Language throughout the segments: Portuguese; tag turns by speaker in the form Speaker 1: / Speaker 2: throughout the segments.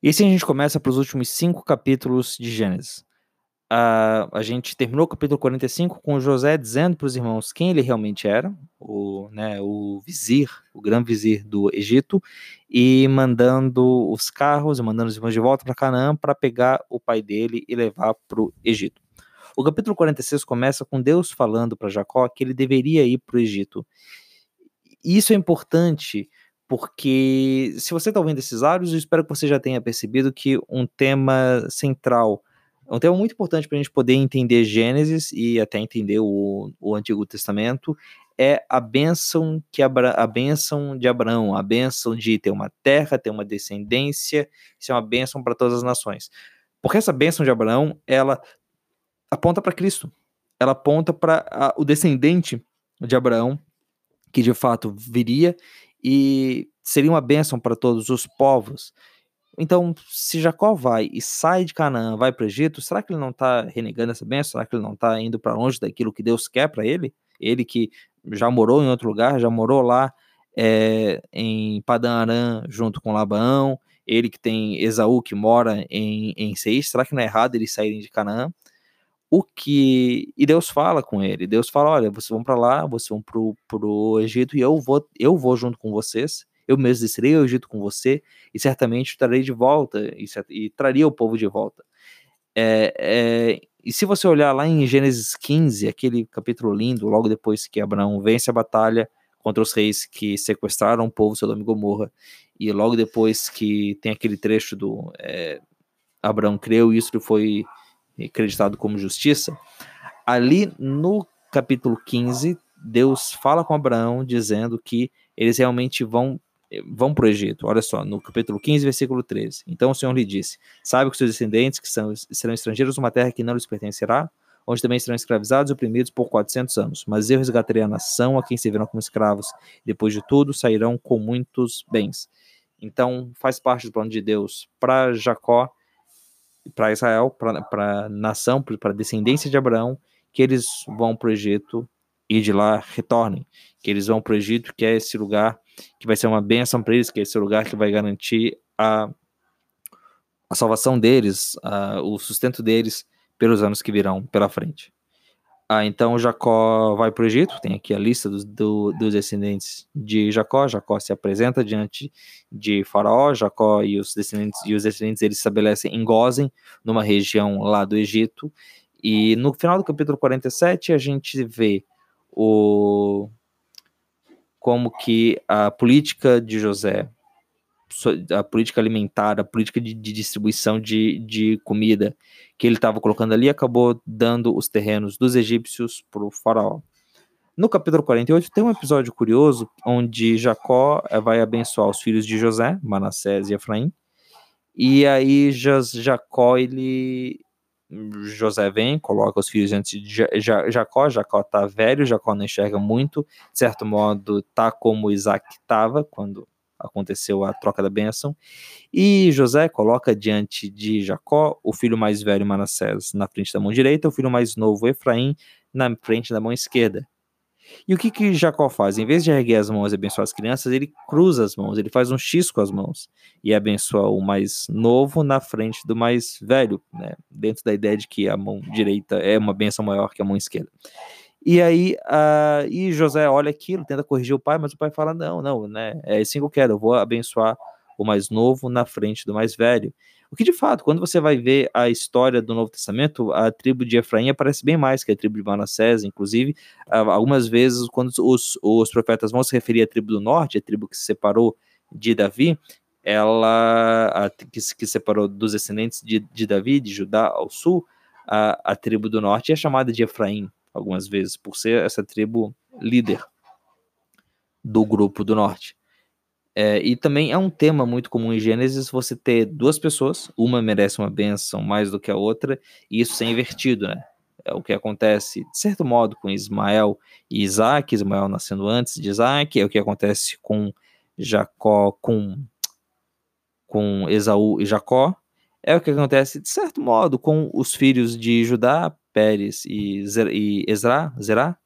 Speaker 1: E assim a gente começa para os últimos cinco capítulos de Gênesis. Uh, a gente terminou o capítulo 45 com José dizendo para os irmãos quem ele realmente era, o, né, o vizir, o grande vizir do Egito, e mandando os carros, e mandando os irmãos de volta para Canaã para pegar o pai dele e levar para o Egito. O capítulo 46 começa com Deus falando para Jacó que ele deveria ir para o Egito. Isso é importante porque se você está ouvindo esses áudios, eu espero que você já tenha percebido que um tema central, um tema muito importante para a gente poder entender Gênesis e até entender o, o Antigo Testamento, é a bênção que Abra, a bênção de Abraão, a bênção de ter uma terra, ter uma descendência, isso é uma bênção para todas as nações. Porque essa bênção de Abraão, ela aponta para Cristo. Ela aponta para o descendente de Abraão, que de fato viria e seria uma bênção para todos os povos. Então, se Jacó vai e sai de Canaã, vai para o Egito, será que ele não está renegando essa bênção? Será que ele não está indo para longe daquilo que Deus quer para ele? Ele que já morou em outro lugar, já morou lá é, em Padan Aram junto com Labão, ele que tem Esaú que mora em, em Seir, será que não é errado eles saírem de Canaã? O que e Deus fala com ele. Deus fala: olha, vocês vão para lá, vocês vão pro, pro Egito e eu vou eu vou junto com vocês. Eu mesmo descerei ao Egito com você e certamente trarei de volta e, e traria o povo de volta. É, é, e se você olhar lá em Gênesis 15, aquele capítulo lindo, logo depois que Abraão vence a batalha contra os reis que sequestraram o povo Sodoma e Gomorra, e logo depois que tem aquele trecho do é, Abraão creu e isso foi acreditado como justiça, ali no capítulo 15, Deus fala com Abraão dizendo que eles realmente vão vão para o Egito. Olha só, no capítulo 15, versículo 13. Então o Senhor lhe disse: Sabe que seus descendentes, que são, serão estrangeiros numa terra que não lhes pertencerá, onde também serão escravizados e oprimidos por 400 anos. Mas eu resgatarei a nação a quem servirão como escravos. Depois de tudo, sairão com muitos bens. Então, faz parte do plano de Deus para Jacó para Israel, para nação, para descendência de Abraão, que eles vão para o Egito e de lá retornem. Que eles vão para o Egito, que é esse lugar que vai ser uma bênção para eles, que é esse lugar que vai garantir a, a salvação deles, a, o sustento deles pelos anos que virão pela frente. Ah, então Jacó vai para o Egito, tem aqui a lista dos, do, dos descendentes de Jacó. Jacó se apresenta diante de Faraó. Jacó e os descendentes e os descendentes eles se estabelecem em Gozen, numa região lá do Egito. E no final do capítulo 47 a gente vê o como que a política de José a política alimentar, a política de, de distribuição de, de comida que ele estava colocando ali, acabou dando os terrenos dos egípcios para o faraó. No capítulo 48 tem um episódio curioso onde Jacó eh, vai abençoar os filhos de José, Manassés e Efraim, e aí Jacó ele José vem, coloca os filhos antes de Jacó, Jacó tá velho, Jacó não enxerga muito, de certo modo tá como Isaac estava quando aconteceu a troca da bênção. E José coloca diante de Jacó o filho mais velho Manassés na frente da mão direita, o filho mais novo Efraim na frente da mão esquerda. E o que que Jacó faz? Em vez de erguer as mãos e abençoar as crianças, ele cruza as mãos, ele faz um X com as mãos e abençoa o mais novo na frente do mais velho, né? dentro da ideia de que a mão direita é uma benção maior que a mão esquerda. E aí, uh, e José olha aquilo, tenta corrigir o pai, mas o pai fala: não, não, né? É assim que eu quero, eu vou abençoar o mais novo na frente do mais velho. O que de fato, quando você vai ver a história do Novo Testamento, a tribo de Efraim aparece bem mais que a tribo de Manassés, inclusive, algumas vezes, quando os, os profetas vão se referir à tribo do norte, a tribo que se separou de Davi, ela a, que, que separou dos descendentes de, de Davi, de Judá ao sul, a, a tribo do norte é chamada de Efraim, algumas vezes, por ser essa tribo líder do grupo do norte. É, e também é um tema muito comum em Gênesis você ter duas pessoas, uma merece uma benção mais do que a outra, e isso ser invertido, né? É o que acontece, de certo modo, com Ismael e Isaac, Ismael nascendo antes de Isaac, é o que acontece com Jacó, com, com Esaú e Jacó, é o que acontece, de certo modo, com os filhos de Judá, Pérez e, Zer, e Ezra, Zerá,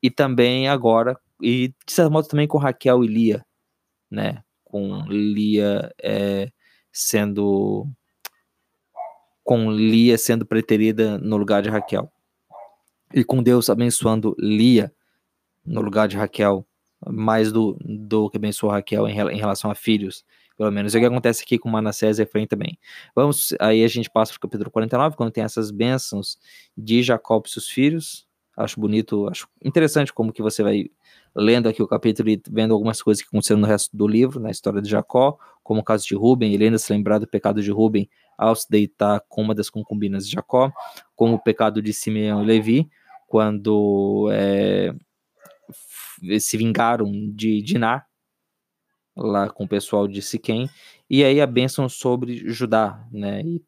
Speaker 1: e também agora, e de certo modo também com Raquel e Lia, né? Com Lia é, sendo com Lia sendo preterida no lugar de Raquel. E com Deus abençoando Lia no lugar de Raquel, mais do, do que abençoou Raquel em, em relação a filhos, pelo menos. É o que acontece aqui com Manassés e Efraim também. Vamos, aí a gente passa para o capítulo 49, quando tem essas bênçãos de Jacó para seus filhos. Acho bonito, acho interessante como que você vai lendo aqui o capítulo e vendo algumas coisas que aconteceram no resto do livro, na história de Jacó, como o caso de Ruben, ele ainda se lembrar do pecado de Ruben ao se deitar com uma das concubinas de Jacó, como o pecado de Simeão e Levi, quando é, se vingaram de Diná, lá com o pessoal de Siquém, e aí a bênção sobre Judá, né, e,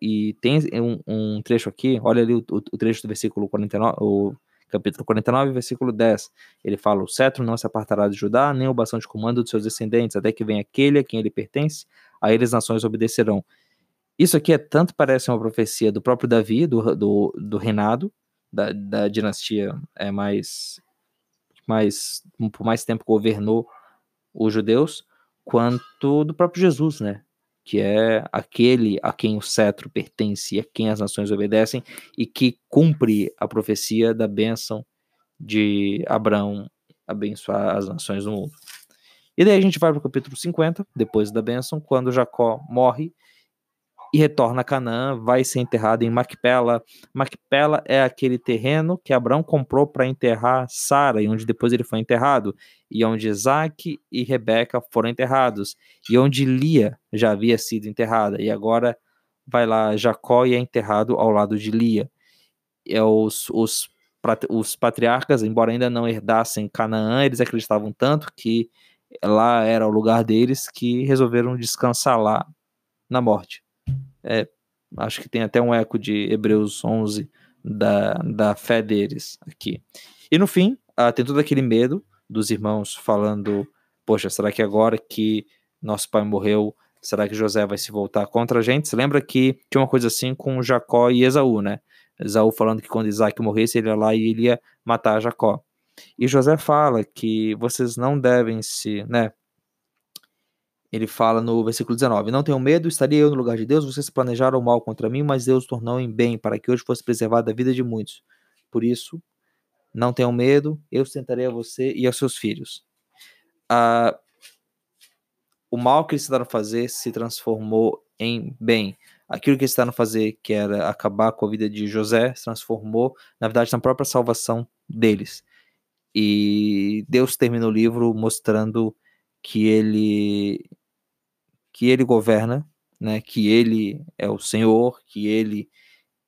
Speaker 1: e tem um, um, trecho aqui, olha ali o, o, trecho do versículo 49, o capítulo 49, versículo 10, ele fala, o cetro não se apartará de Judá, nem o bastão de comando de seus descendentes, até que venha aquele a quem ele pertence, a eles nações obedecerão. Isso aqui é tanto parece uma profecia do próprio Davi, do, do, do reinado, da, da dinastia é mais, mais, por mais tempo governou os judeus, quanto do próprio Jesus, né? Que é aquele a quem o cetro pertence, a quem as nações obedecem e que cumpre a profecia da bênção de Abraão abençoar as nações do mundo. E daí a gente vai para o capítulo 50, depois da bênção, quando Jacó morre e retorna a Canaã, vai ser enterrado em Macpela. Macpela é aquele terreno que Abraão comprou para enterrar Sara, e onde depois ele foi enterrado, e onde Isaac e Rebeca foram enterrados, e onde Lia já havia sido enterrada, e agora vai lá Jacó e é enterrado ao lado de Lia. É os, os, os patriarcas, embora ainda não herdassem Canaã, eles acreditavam tanto que lá era o lugar deles que resolveram descansar lá na morte. É, acho que tem até um eco de Hebreus 11 da, da fé deles aqui. E no fim, ah, tem todo aquele medo dos irmãos falando: Poxa, será que agora que nosso pai morreu, será que José vai se voltar contra a gente? Você lembra que tinha uma coisa assim com Jacó e Esaú, né? Esaú falando que quando Isaac morresse, ele ia lá e ele ia matar Jacó. E José fala que vocês não devem se, né? Ele fala no versículo 19: Não tenham medo, estaria eu no lugar de Deus. Vocês planejaram mal contra mim, mas Deus tornou em bem, para que hoje fosse preservada a vida de muitos. Por isso, não tenham medo, eu sustentarei a você e aos seus filhos. Ah, o mal que eles tentaram fazer se transformou em bem. Aquilo que eles tentaram fazer, que era acabar com a vida de José, se transformou, na verdade, na própria salvação deles. E Deus termina o livro mostrando que ele que ele governa, né, que ele é o Senhor, que ele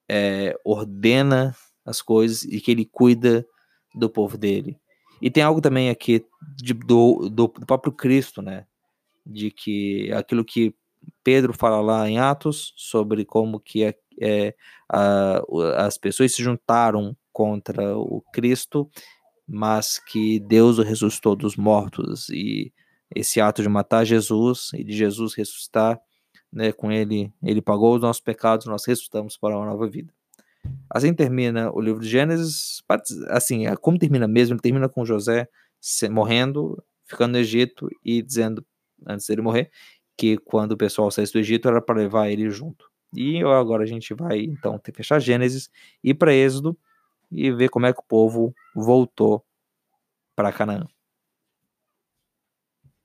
Speaker 1: é, ordena as coisas e que ele cuida do povo dele. E tem algo também aqui de, do, do, do, próprio Cristo, né, de que aquilo que Pedro fala lá em Atos sobre como que é, é a, as pessoas se juntaram contra o Cristo, mas que Deus o ressuscitou dos mortos e esse ato de matar Jesus e de Jesus ressuscitar, né, com ele, ele pagou os nossos pecados, nós ressuscitamos para uma nova vida. Assim termina o livro de Gênesis, assim, é, como termina mesmo, ele termina com José morrendo, ficando no Egito e dizendo, antes dele morrer, que quando o pessoal saísse do Egito era para levar ele junto. E agora a gente vai, então, fechar Gênesis, ir para Êxodo e ver como é que o povo voltou para Canaã.